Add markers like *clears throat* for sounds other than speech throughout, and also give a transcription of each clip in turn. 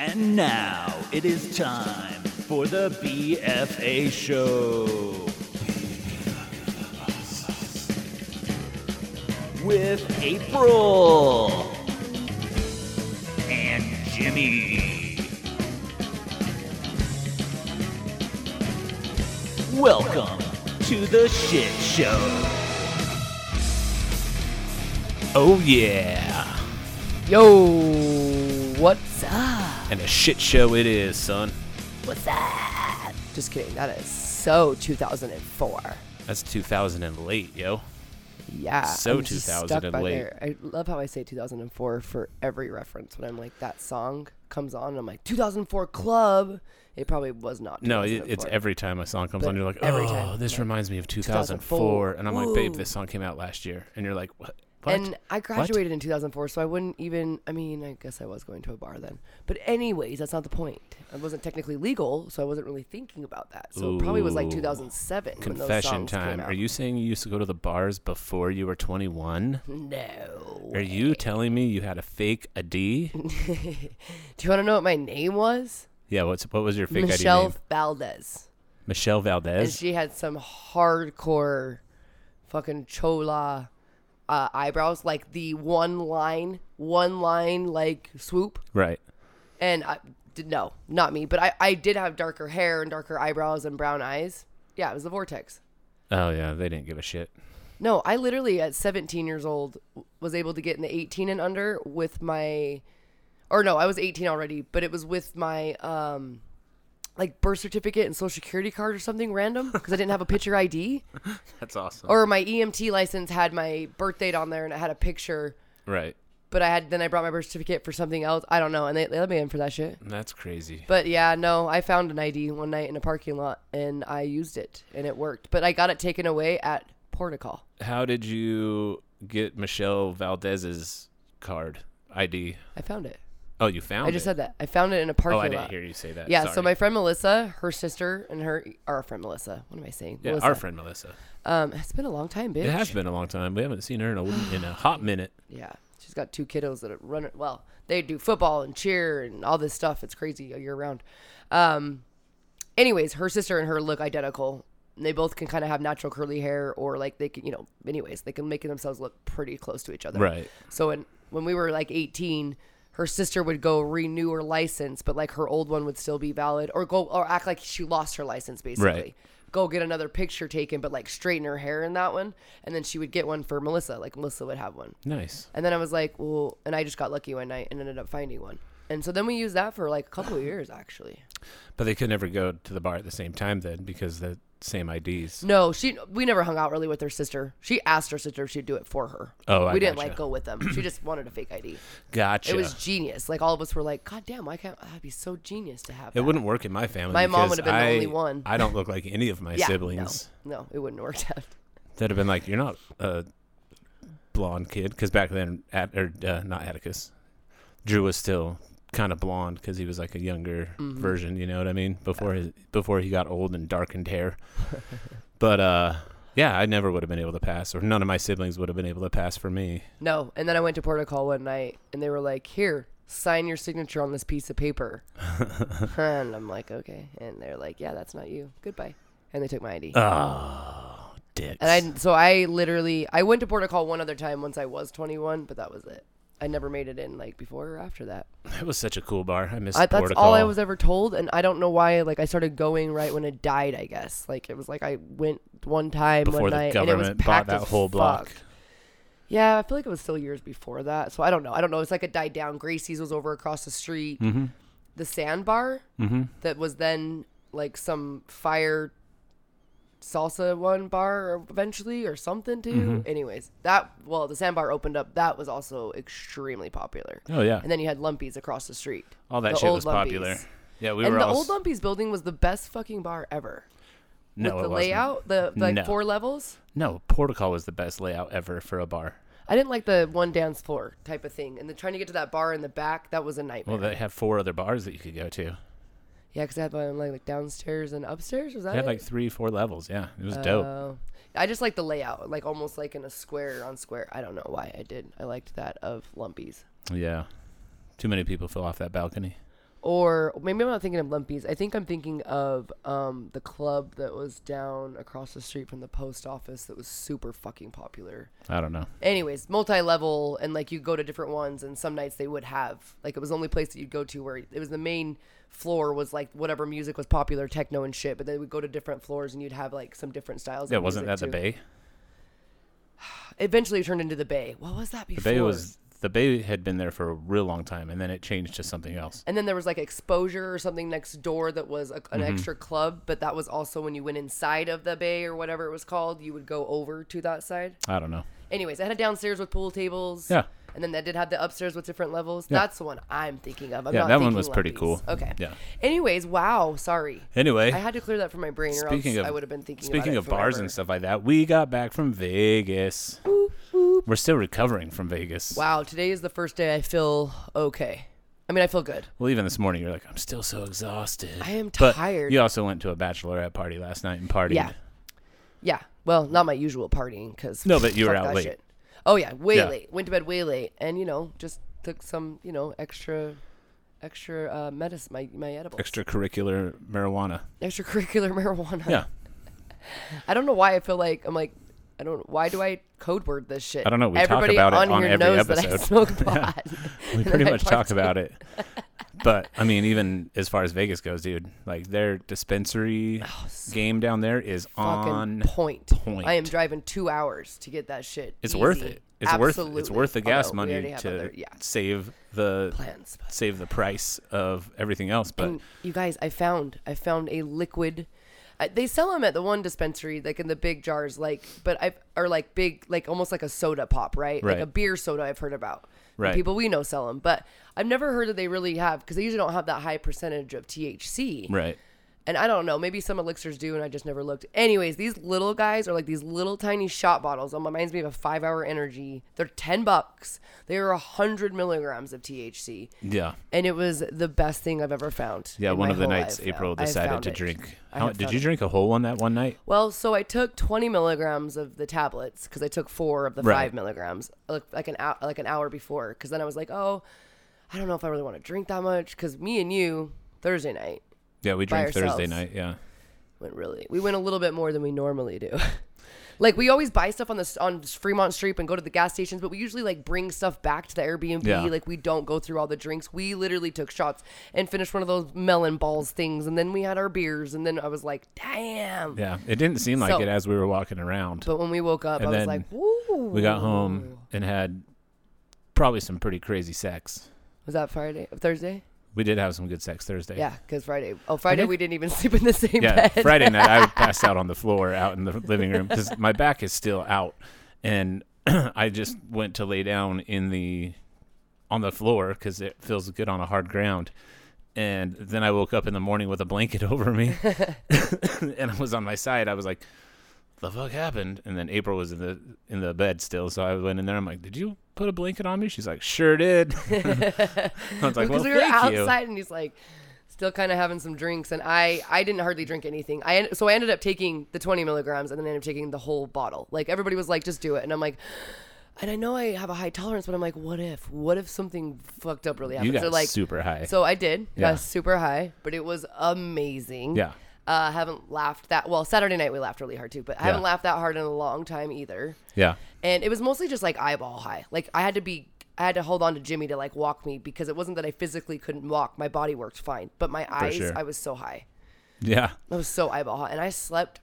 And now it is time for the BFA show. With April and Jimmie. Welcome to the shit show. Oh, yeah. Yo? And a shit show it is, son. What's that? Just kidding. That is so 2004. That's 2000 and late, yo. Yeah. So I'm 2000 and late. there. I love how I say 2004 for every reference. When I'm like, that song comes on, I'm like, 2004 Club. It probably was not. No, it's every time a song comes But on, you're like, oh, time, this like, reminds me of 2004. 2004. And I'm like, babe, this song came out last year. And you're like, what? What? And I graduated in 2004, so I wouldn't even. I mean, I guess I was going to a bar then. But anyways, that's not the point. I wasn't technically legal, so I wasn't really thinking about that. So it probably was like Ooh. 2007 when those Confession time. Are you saying you used to go to the bars before you were 21? No. Are you telling me you had a fake ID? *laughs* Do you want to know what my name was? yeah, what's what was your fake Michelle ID name? Valdez. Michelle Valdez. And she had some hardcore fucking chola uh, eyebrows, like the one line, one line like swoop. right. And I did no, not me, but I, I did have darker hair and darker eyebrows and brown eyes. Yeah, it was the vortex. Oh, yeah, they didn't give a shit. No, I literally at 17 years old was able to get in the 18 and under with my, or no, I was 18 already, but it was with my um, like birth certificate and social security card or something random because I didn't have a picture ID, *laughs* That's awesome. or my EMT license had my birth date on there and it had a picture, right. but I had then I brought my birth certificate for something else. I don't know, and they, they let me in for that shit. That's crazy. But yeah, no, I found an ID one night in a parking lot and I used it and it worked, but I got it taken away at Portico. How did you get Michelle Valdez's card ID? I found it. Oh, you found it. I just it. said that. I found it in a parking Oh, I didn't hear you say that. Yeah, so my friend Melissa, her sister, and her our friend Melissa. What am I saying? yeah, Melissa. our friend Melissa. Um, it's been a long time, bitch. It has been a long time. We haven't seen her in a *sighs* in a hot minute. Yeah, she's got two kiddos that are running. Well, they do football and cheer and all this stuff. It's crazy year round. Um, anyways, her sister and her look identical. They both can kind of have natural curly hair, or like they can, you know. Anyways, they can make themselves look pretty close to each other. Right. So when when we were like 18, her sister would go renew her license, but like her old one would still be valid, or go or act like she lost her license basically. Right. Go get another picture taken, but like straighten her hair in that one, and then she would get one for Melissa. Like Melissa would have one, Nice. and then I was like, well, and I just got lucky one night and ended up finding one, and so then we used that for like a couple of years actually. But they could never go to the bar at the same time then because the same IDs. No, she we never hung out really with her sister. She asked her sister if she'd do it for her. Oh, I we didn't gotcha. like go with them. She just *clears throat* wanted a fake ID. Gotcha. It was genius. Like all of us were like, God damn, why can't that'd be so genius to have It that. wouldn't work in my family. My mom would have been the only one. I don't look like any of my yeah, siblings. No, no, it wouldn't have worked out. That'd have been like, you're not a blonde kid, because back then, at or uh, not Atticus, Drew was still kind of blonde because he was like a younger Mm-hmm. version. You know what I mean? Before his before he got old and darkened hair. but uh, yeah, I never would have been able to pass, or none of my siblings would have been able to pass for me. No. And then I went to Portico one night and they were like, Here, sign your signature on this piece of paper. *laughs* and I'm like, Okay. And they're like, Yeah, that's not you. Goodbye. And they took my ID. Oh, dicks. and I so I literally I went to Portico one other time once I was 21, but that was it. I never made it in like before or after that. *laughs* it was such a cool bar. I missed I, that's all I was ever told, and I don't know why. Like I started going right when it died. I guess like it was like I went one time before one the night and it was bought packed that whole block. fuck. Yeah, I feel like it was still years before that. So I don't know. I don't know. It's like it died down. Gracie's was over across the street. Mm-hmm. The Sandbar Mm-hmm. that was then like some fire salsa one bar eventually or something too. Mm-hmm. Anyways, that well the Sandbar opened up. That was also extremely popular. Oh yeah, And then you had Lumpies across the street. all that the shit was popular. Yeah, we and were And the old Lumpies building was the best fucking bar ever. no, With it the layout, the like No. four levels. No, Portico was the best layout ever for a bar. I didn't like the one dance floor type of thing, and then trying to get to that bar in the back that was a nightmare. Well, they have four other bars that you could go to. Yeah, because I had like, like downstairs and upstairs. Was that They had it? like three, four levels. Yeah, it was dope. Oh. I just like the layout, like almost like in a square on square. I don't know why I did. I liked that of Lumpies. Yeah, too many people fell off that balcony. Or maybe I'm not thinking of Lumpies. I think I'm thinking of um, the club that was down across the street from the post office that was super fucking popular. I don't know. Anyways, multi-level and like you go to different ones and some nights they would have like it was the only place that you'd go to where it was the main floor was like whatever music was popular, techno and shit, but then we'd go to different floors and you'd have like some different styles. Yeah, wasn't that music, the. Bay? *sighs* Eventually it turned into the Bay. What was that before? The? Bay was the Bay had been there for a real long time, and then it changed to something else. And then there was like exposure or something next door that was a, an Mm-hmm. extra club, but that was also when you went inside of the bay or whatever it was called, you would go over to that side. I don't know. Anyways, I had a downstairs with pool tables. Yeah. And then that did have the upstairs with different levels. Yeah. That's the one I'm thinking of. I'm Yeah, that one was pretty cool. Okay. Yeah. Anyways, wow. Sorry. Anyway, I had to clear that from my brain, or Speaking else of- I would have been thinking. speaking of bars and stuff like that, we got back from Vegas. We're still recovering from Vegas. Wow, today is the first day I feel okay. I mean, I feel good. Well, even this morning, you're like, I'm still so exhausted. I am tired. But. You also went to a bachelorette party last night and partied. Yeah. Yeah. Well, not my usual partying because No, but you were out late. Oh yeah, way Yeah. late. Went to bed way late, and you know, just took some, you know, extra, extra uh, medicine, my my edibles, Extracurricular marijuana. extracurricular *laughs* marijuana. Yeah. *laughs* I don't know why I feel like I'm like. I don't. Why do I code word this shit? I don't know, we talk Everybody about it on, on here every knows that I episode. smoke *laughs* pot. We pretty much talk about it. But I mean, even as far as Vegas goes, dude, like their dispensary oh, game down there is on point. point. I am driving two hours to get that shit. It's worth it. It's worth it's worth the gas we money to other- yeah, save the plans. but- save the price of everything else. But and you guys, I found I found a liquid. I, they sell them at the one dispensary, like in the big jars, like but I are like big, like almost like a soda pop, right? Like a beer soda. I've heard about. Right. People we know sell them, but I've never heard that they really have because they usually don't have that high percentage of THC. right, And I don't know, maybe some elixirs do, and I just never looked. Anyways, these little guys are like these little tiny shot bottles. It reminds me of a five hour energy. They're ten bucks. They are a hundred milligrams of THC, yeah, and it was the best thing I've ever found. yeah. One of the nights life. April decided to it. drink. How, did you it. drink a whole one that one night? Well, so I took 20 milligrams of the tablets because I took four of the Right. five milligrams like, like an like an hour before. Because then I was like, oh, I don't know if I really want to drink that much. Because me and you Thursday night Yeah, we drank Thursday night. Yeah, went really. We went a little bit more than we normally do. *laughs* like we always buy stuff on the on Fremont Street and go to the gas stations, but we usually like bring stuff back to the Airbnb. Yeah. Like we don't go through all the drinks. We literally took shots and finished one of those melon balls things, and then we had our beers, and then I was like, damn. yeah. It didn't seem like So- it as we were walking around. But when we woke up, I was like, Woo. we got home and had probably some pretty crazy sex. Was that Friday? Thursday? We did have some good sex Thursday. Yeah, because Friday. Oh, Friday we didn't even *laughs* sleep in the same Yeah, bed. Yeah, Friday night I *laughs* passed out on the floor out in the living room because my back is still out, and *clears throat* I just went to lay down in the on the floor because it feels good on a hard ground. And then I woke up in the morning with a blanket *laughs* over me, and I was on my side. I was like, "The fuck happened?" And then April was in the in the bed still, so I went in there. I'm like, "Did you put a blanket on me?" She's like, "Sure did." *laughs* I was *laughs* like, "Well, because we were thank you." outside and he's like still kind of having some drinks and i i didn't hardly drink anything i so i ended up taking the 20 milligrams and then ended up taking the whole bottle like everybody was like just do it and i'm like and i know i have a high tolerance but i'm like what if what if something fucked up really happens You got so like super high. so i did Yeah. got super high but it was amazing yeah. Uh, haven't laughed that well saturday night we laughed really hard too but i haven't laughed that hard in a long time either Yeah. and it was mostly just like eyeball high. Like I had to be, I had to hold on to Jimmie to like walk me because it wasn't that I physically couldn't walk. My body worked fine, but my eyes, sure. I was so high. Yeah. I was so eyeball high, and I slept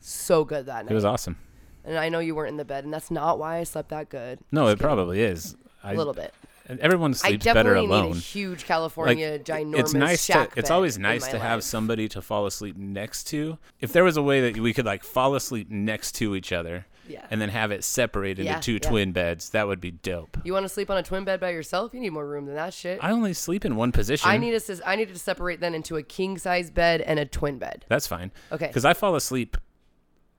so good that night. It was awesome. and I know you weren't in the bed, and that's not why I slept that good. No, it probably is. I, A little bit. Everyone I sleeps better definitely need alone. a huge California ginormous it's nice to. It's always nice to have somebody to fall asleep next to. If there was a way that we could like fall asleep next to each other, Yeah. and then have it separated Yeah, into two yeah. twin beds, that would be dope. You want to sleep on a twin bed by yourself? You need more room than that shit. I only sleep in one position. I need to, I needed to separate then into a king size bed and a twin bed. That's fine. Okay. Because I fall asleep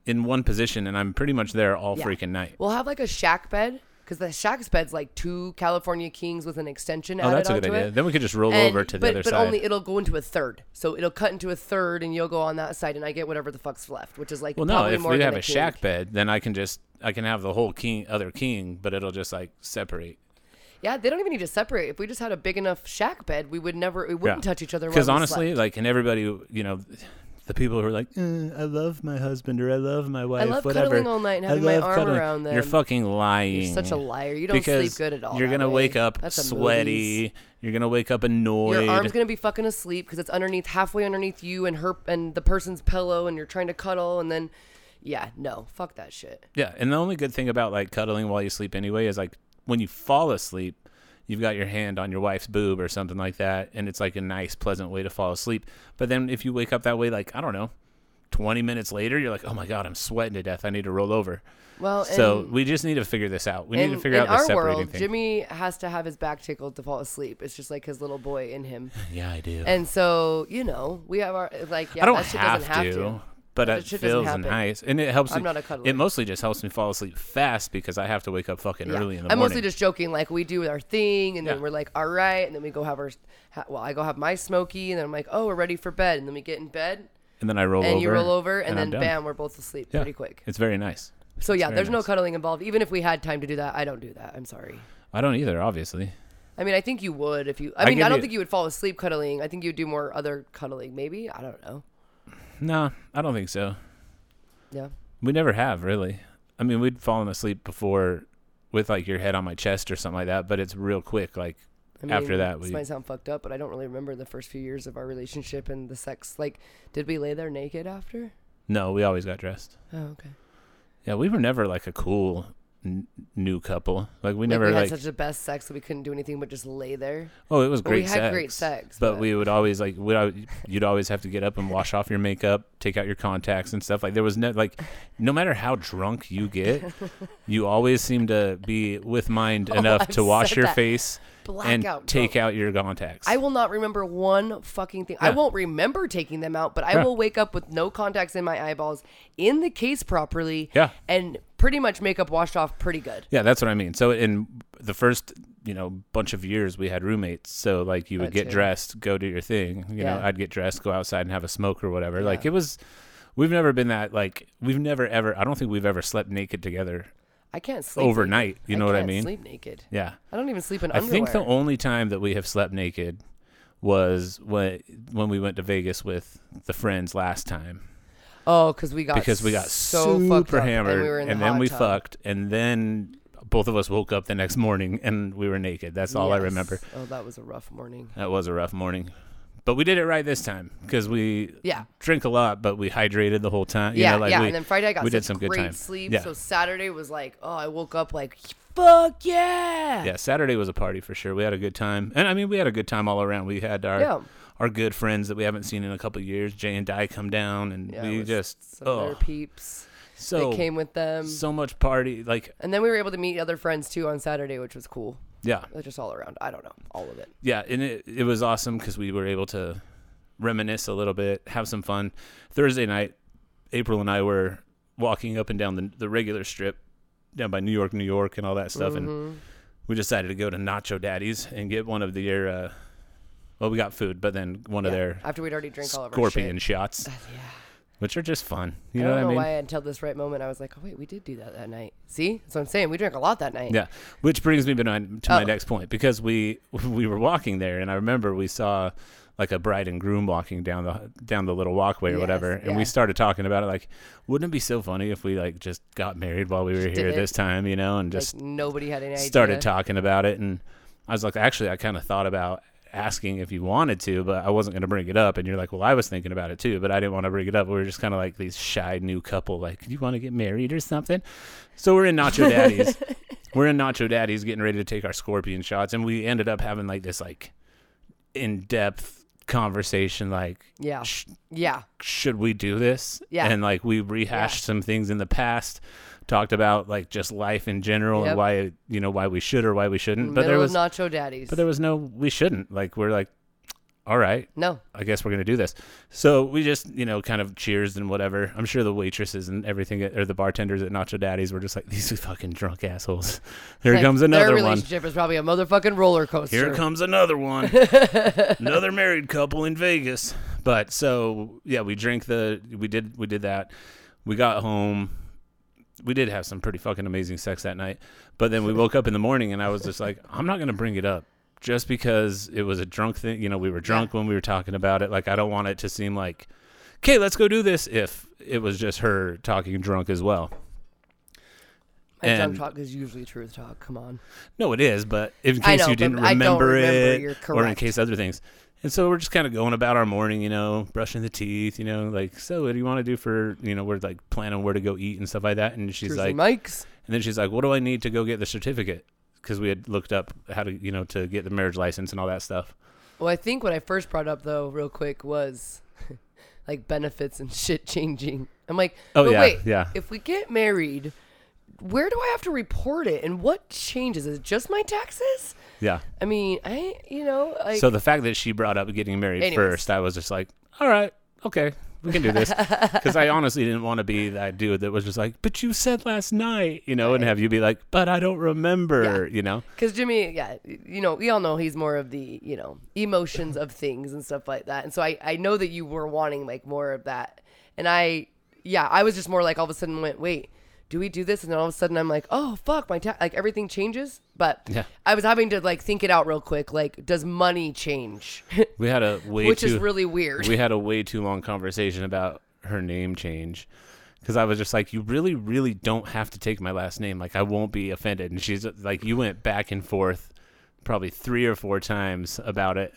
in one position, and I'm pretty much there all freaking night. We'll have like a shack bed because the shack's bed's like two California kings with an extension Oh, added that's a good onto idea. it. Then we could just roll And- over to the other but side. But only it'll go into a third. So it'll cut into a third, and you'll go on that side, and I get whatever the fuck's left, which is like well, no, if we have a a shack bed, then I can just I can have the whole king other king, but it'll just like separate. Yeah, they don't even need to separate. If we just had a big enough shack bed, we would never, we wouldn't touch each other. Because honestly, slept. like, and everybody, you know, the people who are like, "Uh, I love my husband or I love my wife, I love whatever. cuddling all night and having my arm cuddling." around them. You're fucking lying. you're such a liar. You don't because sleep good at all. You're gonna way. wake up That's sweaty. You're gonna wake up annoyed. Your arm's gonna be fucking asleep because it's underneath, halfway underneath you and her and the person's pillow, and you're trying to cuddle, and then, yeah, no, fuck that shit. Yeah, and the only good thing about like cuddling while you sleep anyway is like when you fall asleep, you've got your hand on your wife's boob or something like that, and it's like a nice, pleasant way to fall asleep. But then if you wake up that way, like I don't know, twenty minutes later, you're like, oh my god, I'm sweating to death. I need to roll over. Well, so and- we just need to figure this out. We in, need to figure out the our separating world, thing. Jimmie has to have his back tickled to fall asleep. It's just like his little boy in him. *laughs* yeah, I do. And so, you know, we have our like yeah, I don't that have, doesn't have to, to. But it feels nice, and it helps. I'm me- not a cuddler. It mostly just helps me fall asleep fast because I have to wake up fucking Yeah. early in the morning. I'm mostly just joking. Like we do our thing, and then Yeah. we're like, all right, and then we go have our. Ha- well, I go have my smoky, and then I'm like, oh, we're ready for bed, and then we get in bed, and then I roll and over, And you roll over, and, I'm then bam, we're both asleep Yeah. pretty quick. It's very nice. So yeah, there's no cuddling involved. Even if we had time to do that, I don't do that. I'm sorry. I don't either, obviously. I mean, I think you would if you. I I mean, give I don't you- think you would fall asleep cuddling. I think you would do more other cuddling. Maybe I don't know. No, I don't think so. Yeah. We never have really. I mean, we'd fallen asleep before with like your head on my chest or something like that, but it's real quick. Like I mean, After that, this we- might sound fucked up, but I don't really remember the first few years of our relationship and the sex. Like, did we lay there naked after? no, we always got dressed. Oh, okay. Yeah, we were never like a cool n- new couple. Like we Like, never we like. had such the best sex that we couldn't do anything but just lay there. oh, it was great. Well, we great had great sex, but, but- we would always like we you'd always have to get up and wash off your makeup, take out your contacts and stuff. Like there was no like, no matter how drunk you get, *laughs* you always seem to be with mind oh, enough Oh, I've to wash your that. face and Blackout take drunk. out your contacts. I will not remember one fucking thing. I won't remember taking them out, but I Yeah. will wake up with no contacts in my eyeballs, in the case properly, Yeah. and pretty much makeup washed off pretty good. Yeah, that's what I mean. So in the first, you know, bunch of years we had roommates. So like you would That get too. dressed, go do your thing. You know, I'd get dressed, go outside and have a smoke or whatever. Like it was we've never been that like we've never ever I don't think we've ever slept naked together I can't sleep overnight. naked. You know what I mean? Sleep naked. Yeah. I don't even sleep in I underwear. think the only time that we have slept naked was when when we went to Vegas with the friends last time oh, because we got because we got so super hammered and we in the then we tub. fucked and then both of us woke up the next morning and we were naked. That's all I remember. Oh, that was a rough morning. That was a rough morning. But we did it right this time because we Yeah. drink a lot, but we hydrated the whole time. You yeah, know, like yeah. we, and then Friday I got we did some good great time. sleep. Yeah. So Saturday was like, oh, I woke up like, fuck yeah. yeah, Saturday was a party for sure. We had a good time, and I mean, we had a good time all around. We had our Yeah. our good friends that we haven't seen in a couple of years. Jay and Di come down, and Yeah, we just some oh, peeps. so they came with them. so much party. Like and then we were able to meet other friends too on Saturday, which was cool. Yeah, Just all around. I don't know. All of it. yeah, and it it was awesome because we were able to reminisce a little bit, have some fun. Thursday night, April and I were walking up and down the the regular strip down by New York, New York, and all that stuff, and Mhm. we decided to go to Nacho Daddy's and get one of their. Uh, well, we got food, but then one of their After we'd already drank all of our scorpion shots, *laughs* yeah. Which are just fun. You I know don't what know I mean? why until this right moment I was like, oh wait, we did do that that night. See, that's what I'm saying. We drank a lot that night. Yeah, which brings me to my, to my Oh. next point because we *laughs* we were walking there, and I remember we saw like a bride and groom walking down the down the little walkway or Yes, whatever, and yeah. we started talking about it. Like, wouldn't it be so funny if we like just got married while we were Just here this time, you know, and Like just nobody had any idea. started talking about it, and I was like, actually, I kind of thought about asking if you wanted to, but I wasn't going to bring it up. And you're like, well, I was thinking about it too, but I didn't want to bring it up. We were just kind of like these shy new couple, like, do you want to get married or something? So we're in Nacho Daddy's. *laughs* we're in Nacho Daddy's getting ready to take our scorpion shots, and we ended up having like this like in depth conversation, like, Yeah. sh- Yeah. should we do this? Yeah. And like we rehashed some things in the past, talked about like just life in general Yep. and why you know why we should or why we shouldn't. But there was Nacho Daddies. but there was no we shouldn't. Like we're like, all right, no. I guess we're gonna do this. So we just you know kind of cheers and whatever. I'm sure the waitresses and everything at- or the bartenders at Nacho Daddies were just like these fucking drunk assholes. *laughs* Here Like, comes Their another one. relationship is probably a motherfucking roller coaster. Here comes another one. *laughs* another married couple in Vegas. But so yeah, we drink the we did we did that. We got home we did have some pretty fucking amazing sex that night. But then we woke up in the morning and I was just like, I'm not gonna bring it up just because it was a drunk thing. You know, we were drunk when we were talking about it. Like I don't want it to seem like, okay, let's go do this. If it was just her talking drunk as well. My drunk talk is usually truth talk. Come on. No, it is, but in I case know, you didn't remember, remember, it, or in case other things. And so we're just kind of going about our morning, you know, brushing the teeth, you know, like, so what do you want to do for, you know, we're like planning where to go eat and stuff like that. And she's Jersey like, Mike's. and then she's like, what do I need to go get the certificate? Because we had looked up how to, you know, to get the marriage license and all that stuff. Well, I think what I first brought up though, real quick, was *laughs* like benefits and shit changing. I'm like, Oh, yeah, wait, yeah. if we get married, where do I have to report it, and what changes? Is it just my taxes? Yeah. I mean, I you know like so the fact that she brought up getting married Anyways. first, I was just like, all right, okay, we can do this. *laughs* Because I honestly didn't want to be that dude that was just like, but you said last night, you know, and have you be like, but I don't remember, you know? Because Jimmie, yeah, you know, we all know he's more of the, you know, emotions of things and stuff like that. And so I, I know that you were wanting like more of that. And I, yeah, I was just more like all of a sudden went, wait, do we do this? And then all of a sudden I'm like, oh, fuck, my, ta-, like everything changes. But Yeah. I was having to like think it out real quick. Like, does money change? *laughs* We had a way Which too, is really weird. we had a way too long conversation about her name change. Because I was just like, you really, really don't have to take my last name. Like, I won't be offended. And she's like, you went back and forth probably three or four times about it.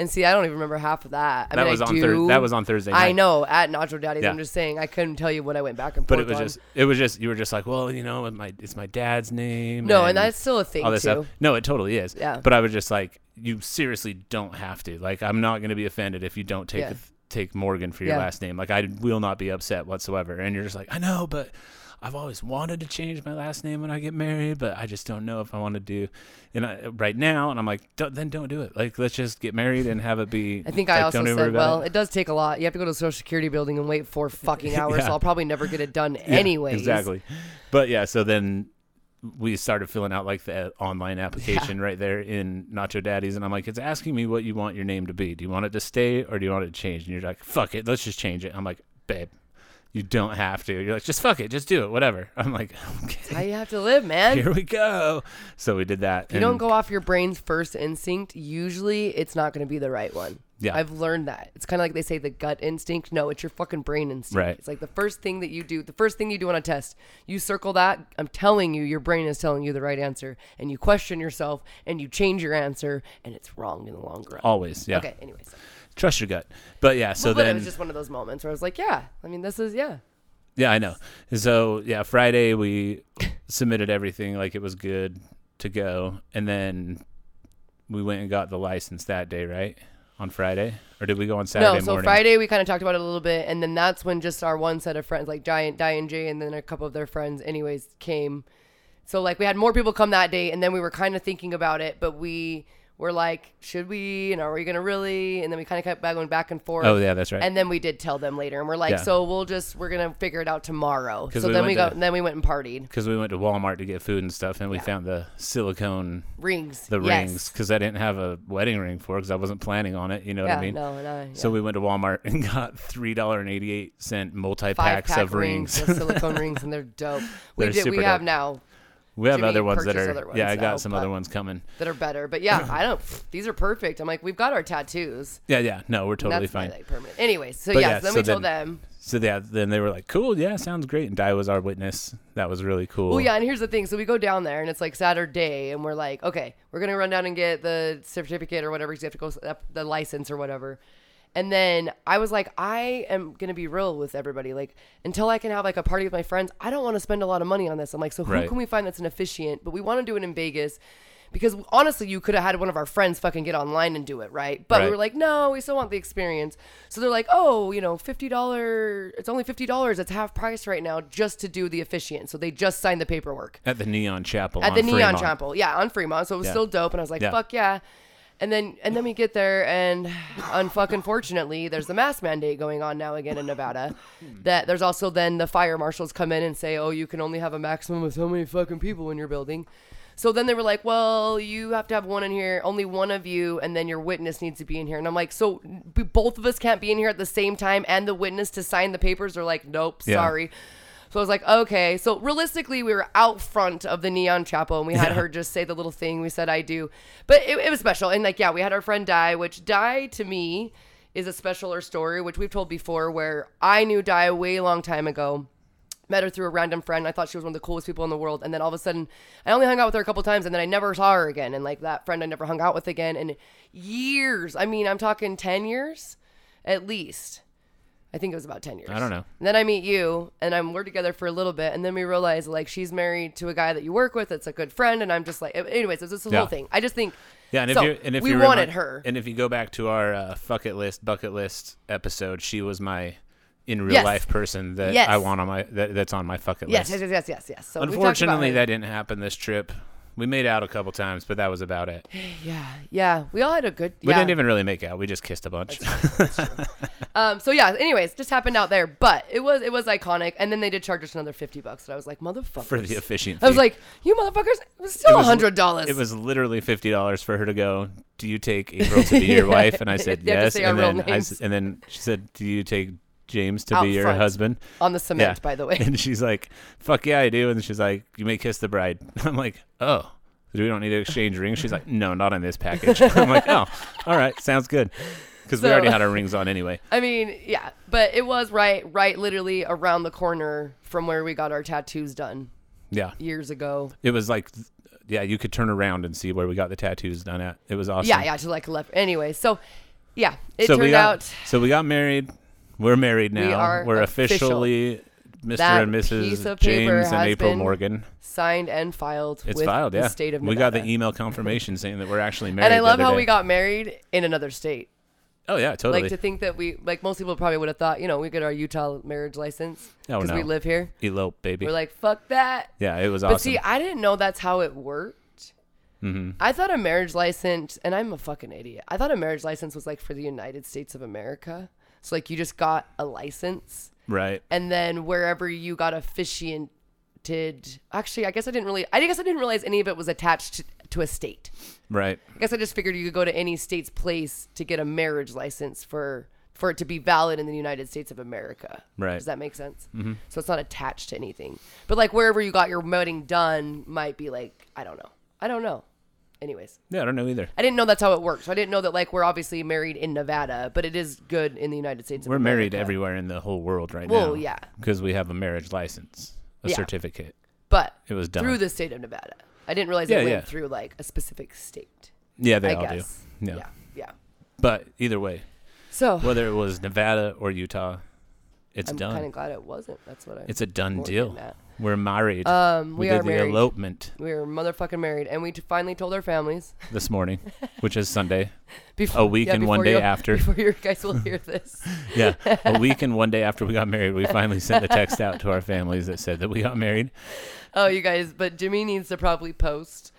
And see, I don't even remember half of that. I That mean, was I on do. Thur- that was on Thursday Night. I know at Nacho Daddy's. Yeah. I'm just saying I couldn't tell you what I went back and forth. But it was on. just, it was just, you were just like, well, you know, my, it's my dad's name. no, and that's still a thing all too. this stuff. No, it totally is. Yeah. But I was just like, you seriously don't have to. Like, I'm not going to be offended if you don't take Yeah. take Morgan for your Yeah. last name. Like, I will not be upset whatsoever. And you're just like, I know, but I've always wanted to change my last name when I get married, but I just don't know if I want to do it right now. And I'm like, don't, then don't do it. Like, let's just get married and have it be. *laughs* I think like, I also don't even worry said, well, it. it. does take a lot. You have to go to the social security building and wait four fucking *laughs* hours, Yeah. so I'll probably never get it done *laughs* Yeah, anyways. Exactly. But yeah, so then we started filling out like the uh, online application right there in Nacho Daddy's, and I'm like, it's asking me what you want your name to be. Do you want it to stay or do you want it to change? And you're like, fuck it, let's just change it. I'm like, babe, you don't have to. You're like, just fuck it, just do it, whatever. *laughs* I'm like, That's how you have to live, man. here we go. So we did that. If you don't go off your brain's first instinct, usually it's not going to be the right one. Yeah. I've learned that. It's kind of like they say the gut instinct. No, it's your fucking brain instinct. Right. It's like the first thing that you do, the first thing you do on a test, you circle that. I'm telling you, your brain is telling you the right answer. And you question yourself and you change your answer and it's wrong in the long run. always, yeah. Okay, anyways. Trust your gut. But yeah, so Well, but then it was just one of those moments where I was like, yeah, I mean, this is, yeah. Yeah, I know. So yeah, Friday we *laughs* submitted everything like it was good to go, and then we went and got the license that day, right? On Friday, or did we go on Saturday no, so morning? Friday we kind of talked about it a little bit, and then that's when just our one set of friends, like Jay and, Di, and Jay, and then a couple of their friends, anyways, came. So like we had more people come that day, and then we were kind of thinking about it, but we were like, should we? And are we gonna really? And then we kind of kept going back and forth. Oh yeah, that's right. And then we did tell them later, and we're like, Yeah. so we'll just we're gonna figure it out tomorrow. So we then we to- then we went and partied. because we went to Walmart to get food and stuff, and we Yeah. found the silicone Rings. the yes. rings because I didn't have a wedding ring for because I wasn't planning on it. You know Yeah, what I mean? no, no. So we went to Walmart and *laughs* got three dollar and eighty eight cent multi packs pack of rings. the silicone *laughs* rings, and they're dope. We They're did. We super have now we have other ones that are other ones yeah. I got oh, some other ones coming. that are better. But yeah, *coughs* I don't. These are perfect. I'm like, we've got our tattoos. Yeah, yeah. No, we're totally fine. permanent. Anyways, so But yeah, yeah, so then so we told then- them. So yeah, then they were like, "Cool, yeah, sounds great." And Di was our witness. That was really cool. Oh yeah, and here's the thing. So we go down there, and it's like Saturday, and we're like, okay, we're gonna run down and get the certificate or whatever. you have to go the license or whatever. And then I was like, I am gonna be real with everybody. Like until I can have like a party with my friends, I don't want to spend a lot of money on this. I'm like, so who Right. can we find that's an efficient? But we want to do it in Vegas. Because honestly, you could have had one of our friends fucking get online and do it, right? But we Right. were like, no, we still want the experience. So they're like, oh, you know, fifty dollar. It's only fifty dollars. It's half price right now, just to do the officiant. So they just signed the paperwork At the Neon Chapel. at the Neon Chapel. Yeah, on Fremont. So it was Yeah. still dope, and I was like, Yeah. fuck yeah. And then and then we get there, and unfucking fortunately, there's the mask mandate going on now again in Nevada. Hmm. that there's also then the fire marshals come in and say, oh, you can only have a maximum of so many fucking people in your building. So then they were like, well, you have to have one in here, only one of you, and then your witness needs to be in here. And I'm like, so b- both of us can't be in here at the same time, and the witness to sign the papers are like, nope, Yeah. sorry. So I was like, okay. So realistically, we were out front of the Neon Chapel and we had Yeah. her just say the little thing. We said, I do. But it, it was special. And like, yeah, we had our friend Di, which Di to me is a specialer story, which we've told before, where I knew Di way long time ago. Met her through a random friend. I thought she was one of the coolest people in the world. And then all of a sudden, I only hung out with her a couple times and then I never saw her again. And like that friend I never hung out with again in years. I mean, I'm talking 10 years at least. I think it was about 10 years. I don't know. And then I meet you, and I'm we're together for a little bit, and then we realize like she's married to a guy that you work with. That's a good friend, and I'm just like, anyways, it's this Yeah. whole thing. I just think, Yeah, and if So, you and if we you wanted remi- her. and if you go back to our uh, bucket list bucket list episode, she was my in real Yes. life person that Yes. I want on my that, that's on my bucket yes, list. yes, yes, yes, yes, yes. So we talked about Unfortunately, that didn't happen this trip. We made out a couple times, but that was about it. *sighs* yeah, yeah, we all had a good. We yeah. didn't even really make out. We just kissed a bunch. *laughs* Um. So yeah. Anyways, just happened out there, but it was it was iconic, and then they did charge us another fifty bucks, and I was like, motherfuckers. for the officiant. I was like, you motherfuckers. It was still a hundred dollars. It was literally fifty dollars for her to go. Do you take April to be your *laughs* wife? And I said *laughs* You have to yes. And then I and then she said, Do you take James to Out be your front. husband? on the cement, Yeah. by the way. *laughs* And she's like, "Fuck yeah, I do." And she's like, "You may kiss the bride." *laughs* I'm like, "Oh, we don't need to exchange rings." She's like, "No, not on this package." *laughs* I'm like, "Oh, all right, sounds good." Because we already had our rings on anyway. I mean, yeah, but it was right, right, literally around the corner from where we got our tattoos done Yeah, years ago. it was like, yeah, you could turn around and see where we got the tattoos done at. It was awesome. Yeah, yeah, to like left. Anyway, so yeah, it so turned got, out so we got married. We're married now. are We're official. officially Mr. That and Mrs. James and April Morgan. signed and filed. It's with filed, yeah. The state of we got the email confirmation saying that we're actually married. And I love how day. we got married in another state. Oh yeah, totally. Like to think that we, like most people probably would have thought, you know, we get our Utah marriage license Oh, because we live here. Elope, baby. We're like, fuck that. yeah, it was But awesome. see, I didn't know that's how it worked. mm-hmm. I thought a marriage license, and I'm a fucking idiot. I thought a marriage license was like for the United States of America. So like you just got a license, Right. and then wherever you got officiated. Actually, I guess I didn't really. I guess I didn't realize any of it was attached to, to a state. Right. I guess I just figured you could go to any state's place to get a marriage license for for it to be valid in the United States of America. Right. Does that make sense? Mm-hmm. So it's not attached to anything. But like wherever you got your wedding done might be like I don't know. I don't know. Anyways, Yeah, I don't know either. I didn't know that's how it works. I didn't know that like we're obviously married in Nevada, but it is good in the United States. We're married everywhere in the whole world right Well, now. yeah. Because we have a marriage license, a Yeah. certificate. but It was done. through the state of Nevada. I didn't realize Yeah, it went yeah. through like a specific state. Yeah, they I all guess. do. Yeah. yeah, yeah. But either way, So whether it was Nevada or Utah, it's done. I'm kind of glad it wasn't. That's what I. it's a done deal. at. We're married. Um, we, did are the married. elopement We are motherfucking married, and we t- finally told our families *laughs* this morning, which is Sunday. before A week and one before day you- after. *laughs* Before you guys will hear this, *laughs* Yeah, a week and one day after we got married, we finally sent a text out to our families that said that we got married. oh, you guys, but Jimmie needs to probably post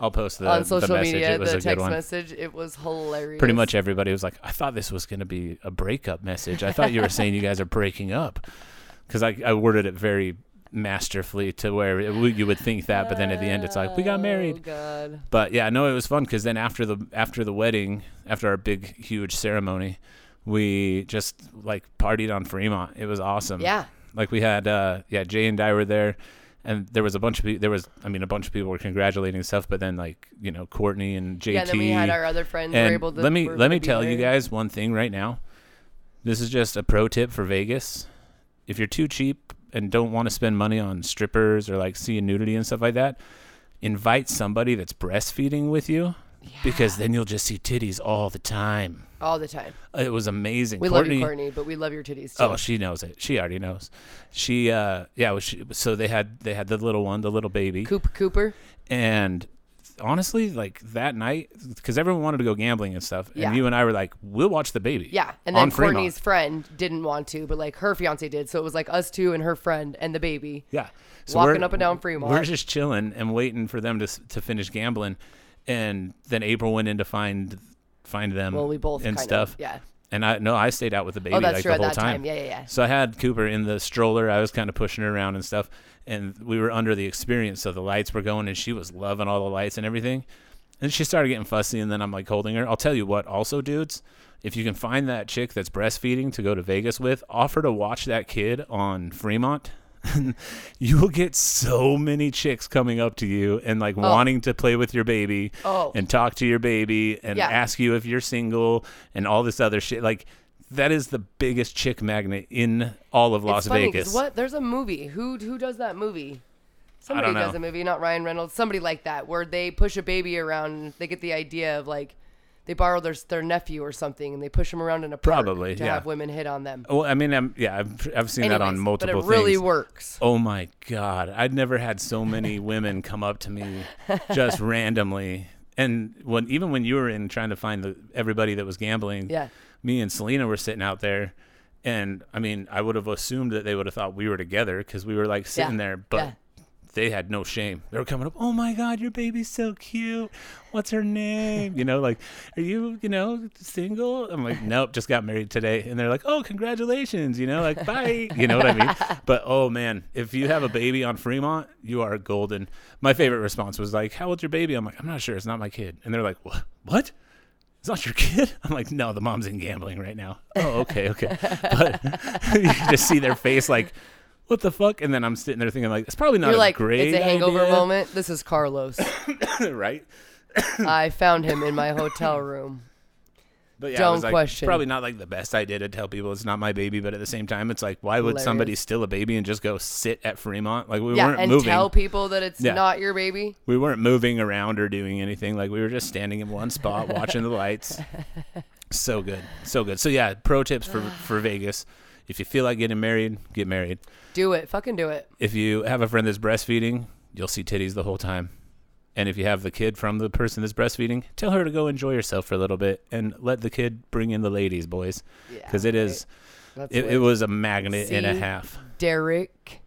I'll post the, on the social message. media it was the a good text one. message. It was hilarious. Pretty much everybody was like, I thought this was going to be a breakup message. I thought you were saying you guys are breaking up. Because I, I worded it very masterfully to where it, you would think that, but then at the end it's like, we got Oh married. God. But yeah, no, it was fun because then after the after the wedding, after our big huge ceremony, we just like partied on Fremont. It was awesome. Yeah. Like we had uh yeah, Jay and I were there and there was a bunch of people there was I mean a bunch of people were congratulating and stuff, but then like, you know, Courtney and JT Yeah. Then we had our other friends were and able to. let me were let me tell you guys one thing right now. This is just a pro tip for Vegas. If you're too cheap and don't want to spend money on strippers or like seeing nudity and stuff like that, invite somebody that's breastfeeding with you because then you'll just see titties all the time. all the time. It was amazing. We Courtney, love you, Courtney, but we love your titties too. Oh, she knows it. She already knows. She uh yeah, was she, so they had they had the little one, the little baby. Cooper, Cooper. And honestly, like that night, because everyone wanted to go gambling and stuff, Yeah. and you and I were like, "We'll watch the baby." Yeah, and then Fremont. Courtney's friend didn't want to, but like her fiance did. So it was like us two and her friend and the baby. Yeah. Walking we're- up and down Fremont. We're just chilling and waiting for them to to finish gambling, and then April went in to find find them. Well, we both and stuff. Of, yeah. And I no, I stayed out with the baby Oh, that's like true. the whole that time. Yeah, yeah, yeah. So I had Cooper in the stroller. I was kind of pushing her around and stuff, and we were under the experience. So the lights were going, and she was loving all the lights and everything. And she started getting fussy, and then I'm like holding her. I'll tell you what, also, dudes, if you can find that chick that's breastfeeding to go to Vegas with, offer to watch that kid on Fremont. *laughs* you will get so many chicks coming up to you and like oh. wanting to play with your baby Oh. and talk to your baby and Yeah. ask you if you're single and all this other shit. Like that is the biggest chick magnet in all of Las it's funny Vegas. what? There's a movie. Who who does that movie? Somebody does a movie, not Ryan Reynolds. Somebody like that, where they push a baby around. And they get the idea of like they borrow their their nephew or something, and they push him around in a park Probably, to yeah. have women hit on them. Well, I mean, I'm, yeah, I've, I've seen that on Anyways, multiple but it really things. works. Oh my god, I'd never had so many *laughs* women come up to me just randomly. And when even when you were in trying to find the everybody that was gambling, Yeah. me and Selena were sitting out there, and I mean, I would have assumed that they would have thought we were together because we were like sitting Yeah, there, but yeah. They had no shame. They were coming up, oh my god, your baby's so cute. What's her name? You know, like, are you, you know, single? I'm like, nope, just got married today. And they're like, oh, congratulations. You know, like, bye. You know what I mean? *laughs* But oh man, if you have a baby on Fremont, you are golden. My favorite response was like, how old's your baby? I'm like, I'm not sure. It's not my kid. And they're like, what? What? It's not your kid? I'm like, no, the mom's in gambling right now. Oh, okay, okay. But *laughs* you just see their face like, what the fuck? And then I'm sitting there thinking like, it's probably not You're a like, great it's a hangover idea. moment. This is Carlos. *coughs* right? *coughs* I found him in my hotel room. But yeah, Don't it was like, question. Probably not like the best idea to tell people it's not my baby, but at the same time, it's like, why would somebody Hilarious. steal a baby and just go sit at Fremont? Like we yeah, weren't and moving. tell people that it's Yeah. not your baby. we weren't moving around or doing anything. Like we were just standing in one spot watching the lights. *laughs* So good, so good. So yeah, pro tips for for Vegas: if you feel like getting married, get married. Do it. Fucking do it. If you have a friend that's breastfeeding, you'll see titties the whole time. And if you have the kid from the person that's breastfeeding, tell her to go enjoy herself for a little bit and let the kid bring in the ladies, boys, Yeah, because it is. That's It, it was a magnet and a half. Derek.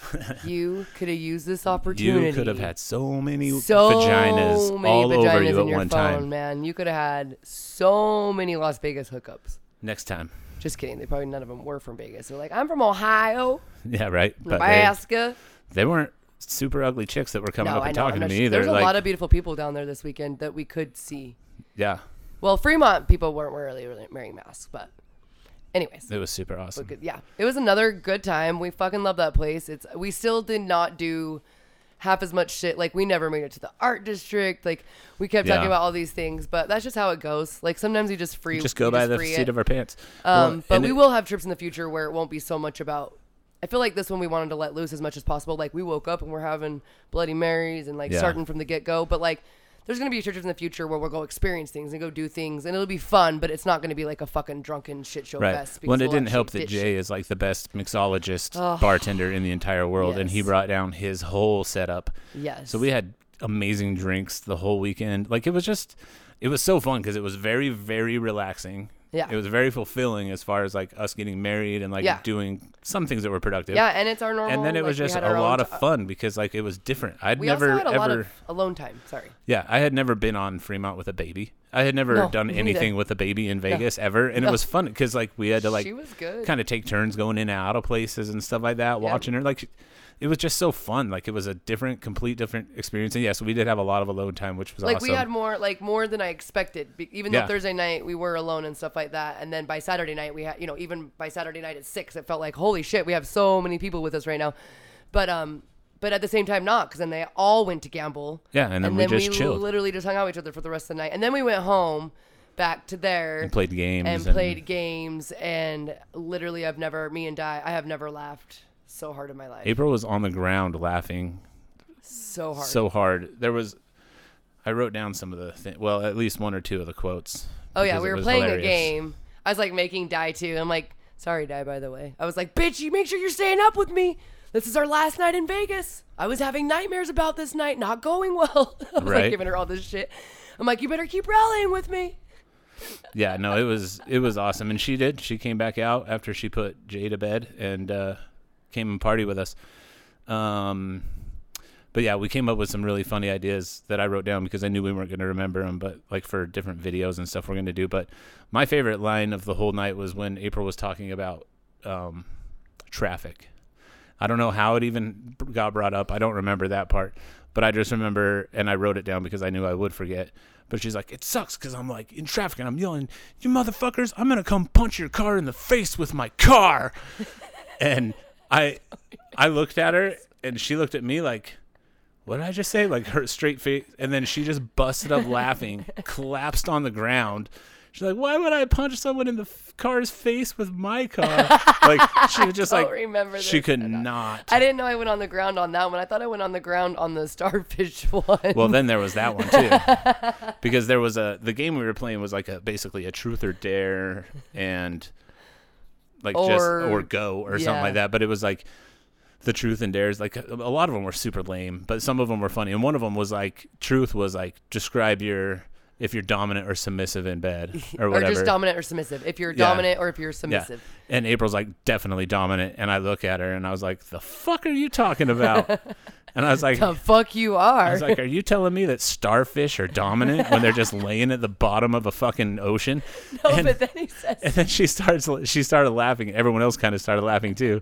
*laughs* you could have used this opportunity. You could have had so many so vaginas many all vaginas over you at your one phone, time. man. You could have had so many Las Vegas hookups. Next time, Just kidding. They probably none of them were from Vegas. They're like, I'm from Ohio, *laughs* yeah, right. But they, Nebraska. they weren't super ugly chicks that were coming up and. I'm talking to not me sure. either. There's a like, lot of beautiful people down there this weekend that we could see. yeah, Well, Fremont people weren't really, really wearing masks, but anyways. it was super awesome. Good- yeah, it was another good time. We fucking love that place. It's we still did not do half as much shit. Like we never made it to the art district. Like we kept Yeah. talking about all these things, but that's just how it goes. Like sometimes you just free. Just go you by the seat it. of our pants. Um, Well, but we it- will have trips in the future where it won't be so much about. I feel like this one we wanted to let loose as much as possible. Like we woke up and we're having Bloody Marys and like Yeah. starting from the get go. But like, there's gonna be churches in the future where we'll go experience things and go do things, and it'll be fun. But it's not gonna be like a fucking drunken shit show Right. fest. Well, and it we'll didn't help that Jay shit. is like the best mixologist Ugh. bartender in the entire world, and he brought down his whole setup. Yes. So we had amazing drinks the whole weekend. Like it was just, it was so fun because it was very, very relaxing. Yeah. It was very fulfilling as far as like us getting married and like Yeah. doing some things that were productive. Yeah, and it's our normal. And then it like, was just a lot t- of fun because like it was different. I'd We never also had a ever. lot of alone time. Sorry. Yeah, I had never been on Fremont with a baby. I had never No, done anything with a baby in Vegas ever, and it was fun because like we had to like she was good. kind of take turns going in and out of places and stuff like that, watching her. Like, it was just so fun. Like, it was a different, complete different experience. And yes, we did have a lot of alone time, which was like awesome. we had more, like more than I expected. Be- even though Yeah. Thursday night we were alone and stuff like that, and then by Saturday night we had, you know, even by Saturday night at six, it felt like holy shit, we have so many people with us right now. But um, but at the same time not, because then they all went to gamble. Yeah, and then we just chilled. literally just hung out with each other for the rest of the night, and then we went home, back to there. and played games and played games and literally I've never me and Di I have never laughed so hard in my life. April was on the ground laughing so hard. so hard. There was, I wrote down some of the, thi- well, at least one or two of the quotes. oh yeah, because we it were was playing hilarious. a game. I was like making Di too. I'm like, sorry Di by the way. I was like, bitch, you make sure you're staying up with me. This is our last night in Vegas. I was having nightmares about this night not going well. *laughs* I was Right. like giving her all this shit. I'm like, you better keep rallying with me. Yeah, no, it was it was awesome, and she did. She came back out after she put Jay to bed and uh, came and party with us. Um, but yeah, we came up with some really funny ideas that I wrote down because I knew we weren't going to remember them, but like for different videos and stuff we're going to do. But my favorite line of the whole night was when April was talking about um, traffic. I don't know how it even got brought up. I don't remember that part, but I just remember, and I wrote it down because I knew I would forget. But she's like, it sucks because I'm like in traffic and I'm yelling, you motherfuckers, I'm gonna come punch your car in the face with my car. *laughs* and I I looked at her and she looked at me like, "What did I just say?" Like her straight face, and then she just busted up laughing, *laughs* collapsed on the ground. She's like, "Why would I punch someone in the f- car's face with my car?" *laughs* like she was just like, remember she could not. I didn't know I went on the ground on that one. I thought I went on the ground on the starfish *laughs* one. Well, then there was that one too, because there was a the game we were playing was like a basically a truth or dare and like just Or- or go or something like that. But it was like the truth and dares. Like a, lot of them were super lame, but some of them were funny. And one of them was like truth was like describe your if you're dominant or submissive in bed *laughs* or whatever. or just dominant or submissive. If you're Yeah. dominant or if you're yeah. submissive. And April's like definitely dominant, and I look at her and I was like, "The fuck are you talking about?" *laughs* and I was like, The fuck you are. I was like, "Are you telling me that starfish are dominant when they're just laying at the bottom of a fucking ocean?" *laughs* no, and, but then he says, and then she starts. She started laughing. Everyone else kind of started laughing too.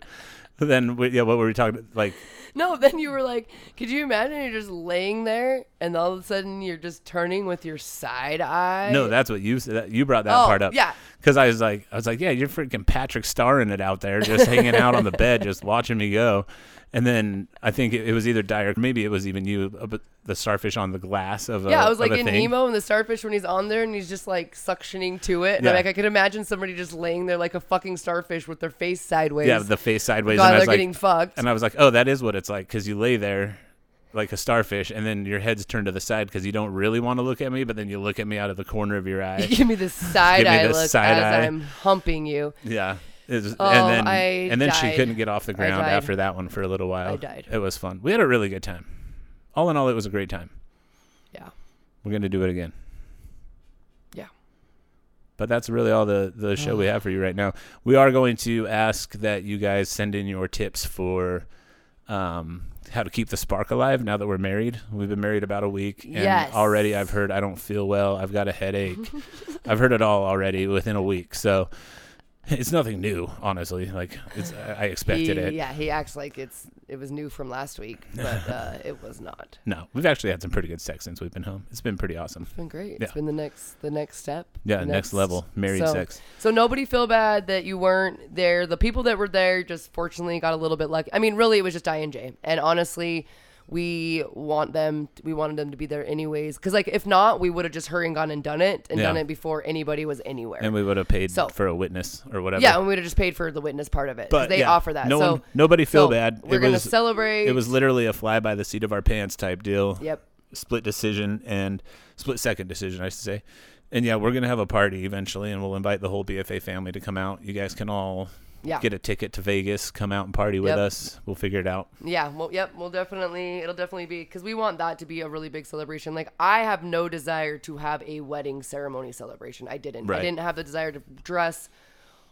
But then, we, yeah, what were we talking? About? Like, no. *laughs* Then you were like, could you imagine you're just laying there and all of a sudden you're just turning with your side eye? no, that's what you said. You brought that Oh, part up. yeah. Because I was like, I was like, yeah, you're freaking Patrick starring it out there, just hanging out on the bed, just watching me go. And then I think it, it was either Dyer, maybe it was even you, uh, but the starfish on the glass of a Yeah, I was like in thing. Nemo and the starfish when he's on there and he's just like suctioning to it. And Yeah. I'm like, I could imagine somebody just laying there like a fucking starfish with their face sideways. Yeah, the face sideways. God, and they're like, getting fucked. And I was like, oh, that is what it's like because you lay there like a starfish and then your head's turned to the side because you don't really want to look at me, but then you look at me out of the corner of your *laughs* eye. You give me the side me eye the look side as eye. I'm humping you. yeah. Was- Oh, and then I and then she couldn't get off the ground after that one for a little while. I died. It was fun. We had a really good time. All in all, it was a great time. Yeah. We're gonna do it again. Yeah. But that's really all the the show we have for you right now. We are going to ask that you guys send in your tips for um, how to keep the spark alive now that we're married. We've been married about a week, and Yes. already I've heard I don't feel well. I've got a headache. *laughs* I've heard it all already within a week. So *laughs* it's nothing new, honestly. Like it's, I expected He, it. yeah, he acts like it's it was new from last week, *laughs* but uh, it was not. No, we've actually had some pretty good sex since we've been home. It's been pretty awesome. It's been great. Yeah. It's been the next the next step. Yeah, the next level, married so, sex. So nobody feel bad that you weren't there. The people that were there just fortunately got a little bit lucky. I mean, really, it was just I and Jay. And honestly, we want them. We wanted them to be there anyways. Because like, if not, we would have just hurried and gone and done it and done it before anybody was anywhere. And we would have paid So- for a witness or whatever. yeah, and we would have just paid for the witness part of it. but they yeah, offer that. No so one, nobody feel so bad. We're it gonna was, celebrate. It was literally a fly by the seat of our pants type deal. Yep. Split decision and split second decision, I should say. And yeah, we're gonna have a party eventually, and we'll invite the whole BFA family to come out. You guys can all Yeah. get a ticket to Vegas, come out and party with Yep. us. We'll figure it out. Yeah, well, yep, we'll definitely, it'll definitely be because we want that to be a really big celebration. Like, I have no desire to have a wedding ceremony celebration. I didn't. Right. I didn't have the desire to dress,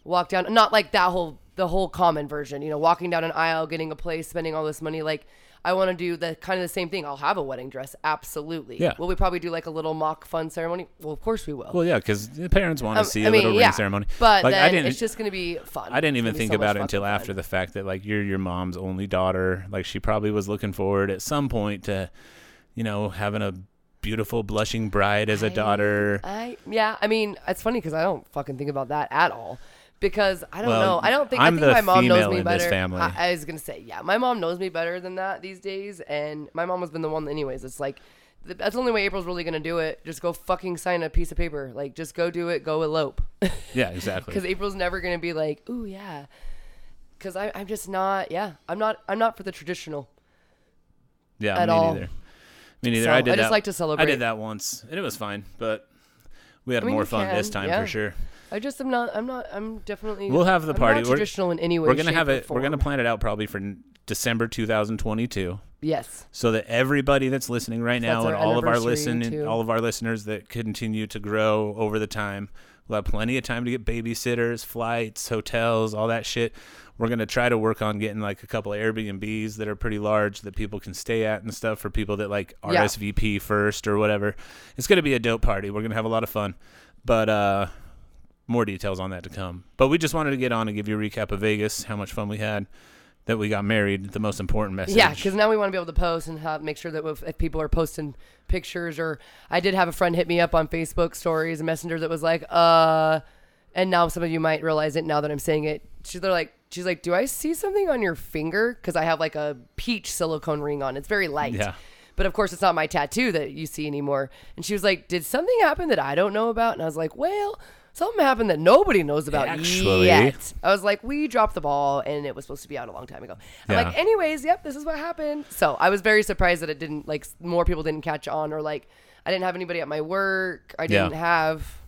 walk down, not like that whole, the whole common version, you know, walking down an aisle, getting a place, spending all this money. Like, I want to do the kind of the same thing. I'll have a wedding dress, absolutely. Yeah. Will we probably do like a little mock fun ceremony? Well, of course we will. Well, yeah, because the parents want to Um, see I a mean, little yeah, ring ceremony. But like, I didn't. it's just gonna be fun. I didn't even think so about it until after fun. the fact that like you're your mom's only daughter. Like she probably was looking forward at some point to, you know, having a beautiful blushing bride as a daughter. I yeah, I mean, it's funny because I don't fucking think about that at all. Because I don't Well, know. I don't think I'm I think my mom knows me better. family. I, I was gonna say, yeah, my mom knows me better than that these days, and my mom has been the one. Anyways, it's like th- that's the only way April's really gonna do it. Just go fucking sign a piece of paper. Like, just go do it. Go elope. Yeah, exactly. *laughs* Because April's never gonna be like, ooh yeah. Because I'm just not. Yeah, I'm not. I'm not for the traditional. Yeah, at me all. neither. Me neither. So, I did I just that. like to celebrate. I did that once, and it was fine, but we had I mean, more fun this time yeah. for sure. I just am not. I'm not. I'm definitely. We'll have the I'm party. Not We're- traditional in any way. We're gonna have it. We're gonna plan it out probably for December 2022. Yes. so that everybody that's listening right now and all of our anniversary, listen all of our listeners that continue to grow over the time we'll have plenty of time to get babysitters flights hotels all that shit we're going to try to work on getting like a couple of airbnbs that are pretty large that people can stay at and stuff for people that like Yeah. rsvp first or whatever it's going to be a dope party we're going to have a lot of fun but uh more details on that to come but we just wanted to get on and give you a recap of vegas how much fun we had that we got married the most important message Yeah, because now we want to be able to post and have, make sure that if, if people are posting pictures or I did have a friend hit me up on Facebook stories and Messenger that was like, uh, and now some of you might realize it now that I'm saying it. She, they're like, she's like, "Do I see something on your finger?" Because I have like a peach silicone ring on. It's very light. Yeah. But of course, it's not my tattoo that you see anymore. And she was like, "Did something happen that I don't know about?" And I was like, "Well." Something happened that nobody knows about Actually. yet. I was like, we dropped the ball and it was supposed to be out a long time ago. I'm Yeah. like, anyways, yep, this is what happened. So I was very surprised that it didn't like more people didn't catch on or like I didn't have anybody at my work. I didn't have,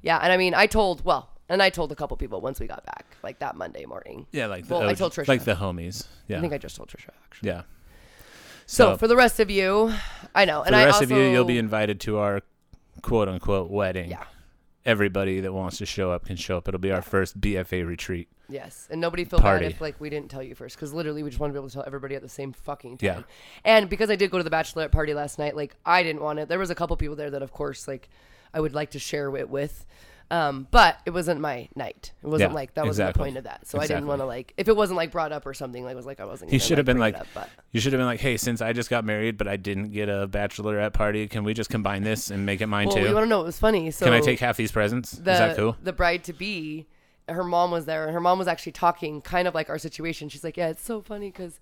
yeah. And I mean, I told well, and I told a couple people once we got back, like that Monday morning. Yeah, like the Well, I told Trisha. like the homies. Yeah, I think I just told Trisha actually. yeah. So, for the rest of you, I know, for and the I rest also, of you, you'll be invited to our quote unquote wedding. Yeah. Everybody that wants to show up can show up. It'll be our first BFA retreat. Yes, and nobody feel Party. bad if like we didn't tell you first, because literally we just want to be able to tell everybody at the same fucking time. Yeah. And because I did go to the bachelorette party last night, like I didn't want it. There was a couple people there that, of course, like I would like to share it with. Um, but it wasn't my night. It wasn't Yeah, like that wasn't the point of that. So I didn't want to like if it wasn't like brought up or something. Like it was like I wasn't. He should have been like, up, you should have been like, hey, since I just got married, but I didn't get a bachelorette party, can we just combine this and make it mine well, too? you want to know what was funny? So can I take half these presents? the Is that cool? the bride to be her mom was there and her mom was actually talking kind of like our situation she's like yeah it's so funny because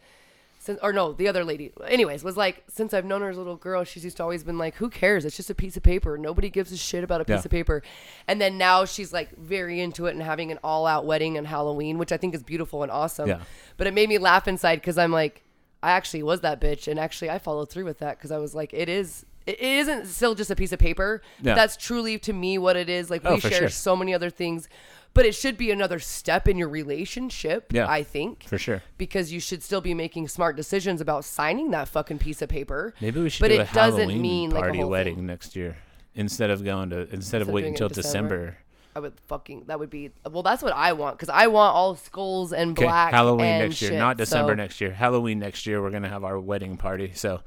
since or no the other lady anyways was like since i've known her as a little girl she's just always been like who cares it's just a piece of paper nobody gives a shit about a piece Yeah. of paper and then now she's like very into it and having an all-out wedding and halloween which i think is beautiful and awesome Yeah. but it made me laugh inside because i'm like i actually was that bitch and actually i followed through with that because i was like it is it isn't still just a piece of paper. Yeah. That's truly to me what it is. Like Oh, we for share sure. so many other things, but it should be another step in your relationship. Yeah, I think for sure. because you should still be making smart decisions about signing that fucking piece of paper. Maybe we should but do it a doesn't Halloween mean, like, a party whole wedding thing. next year instead of going to instead of of waiting until December? December. I would fucking that would be well. That's what I want because I want all skulls and Okay, black. Halloween and next year, shit, not December so- next year. Halloween next year, we're gonna have our wedding party. So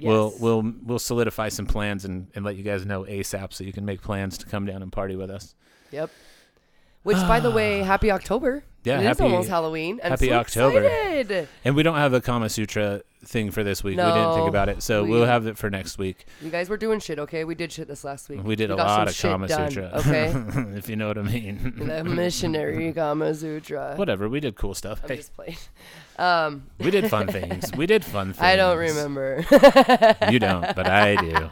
we'll we'll we'll solidify some plans and, and let you guys know ASAP so you can make plans to come down and party with us. Yep. Which, by the way, *sighs* happy October. Yeah, it is happy- almost Halloween. I'm happy so October. Excited. And we don't have a Kama Sutra thing for this week. we didn't think about it, so we- we, will have it for next week. You guys were doing shit, okay? We did shit this last week. We did a lot of Kama done, Sutra, Okay. *laughs* if you know what I mean. the missionary Kama Sutra. Whatever, we did cool stuff. I'm Hey, just playing. Um, *laughs* we did fun things. We did fun things. *laughs* I don't remember. You don't, but I do.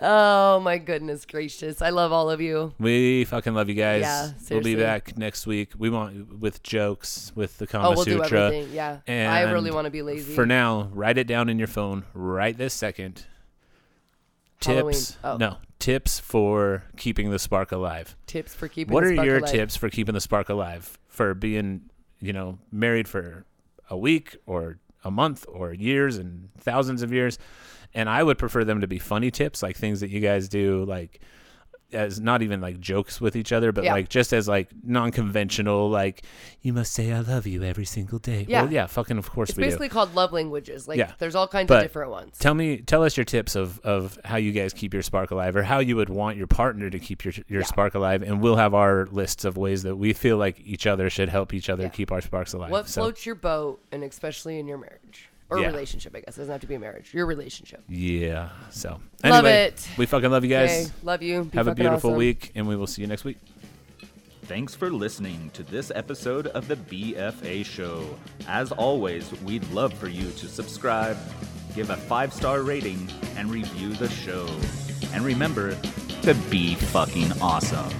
Oh my goodness gracious! I love all of you. We fucking love you guys. Yeah, we'll be back next week. We want with jokes with the Kama Oh, we'll do Sutra. everything. Yeah, and I really want to be lazy. For now, write it down in your phone right this second. Halloween. Tips. Oh. No, tips for keeping the spark alive. Tips for keeping. what are your alive. tips for keeping the spark alive? For being, you know, married for a week or a month or years and thousands of years. And I would prefer them to be funny tips, like things that you guys do, like as not even like jokes with each other, but Yeah. like just as like non-conventional, like you must say I love you every single day. Yeah. Well, yeah, fucking of course It's we do. It's basically called love languages. Like, Yeah. there's all kinds But of different ones. Tell me, tell us your tips of, of how you guys keep your spark alive, or how you would want your partner to keep your your Yeah. spark alive, and we'll have our lists of ways that we feel like each other should help each other Yeah. keep our sparks alive. what so, floats your boat, and especially in your marriage or Yeah. relationship, I guess. It doesn't have to be a marriage. Your relationship. yeah. So Love it. we fucking love you guys. Okay, love you. Be have a beautiful awesome. week, and we will see you next week. Thanks for listening to this episode of the BFA Show. As always, we'd love for you to subscribe, give a five star rating, and review the show. And remember to be fucking awesome.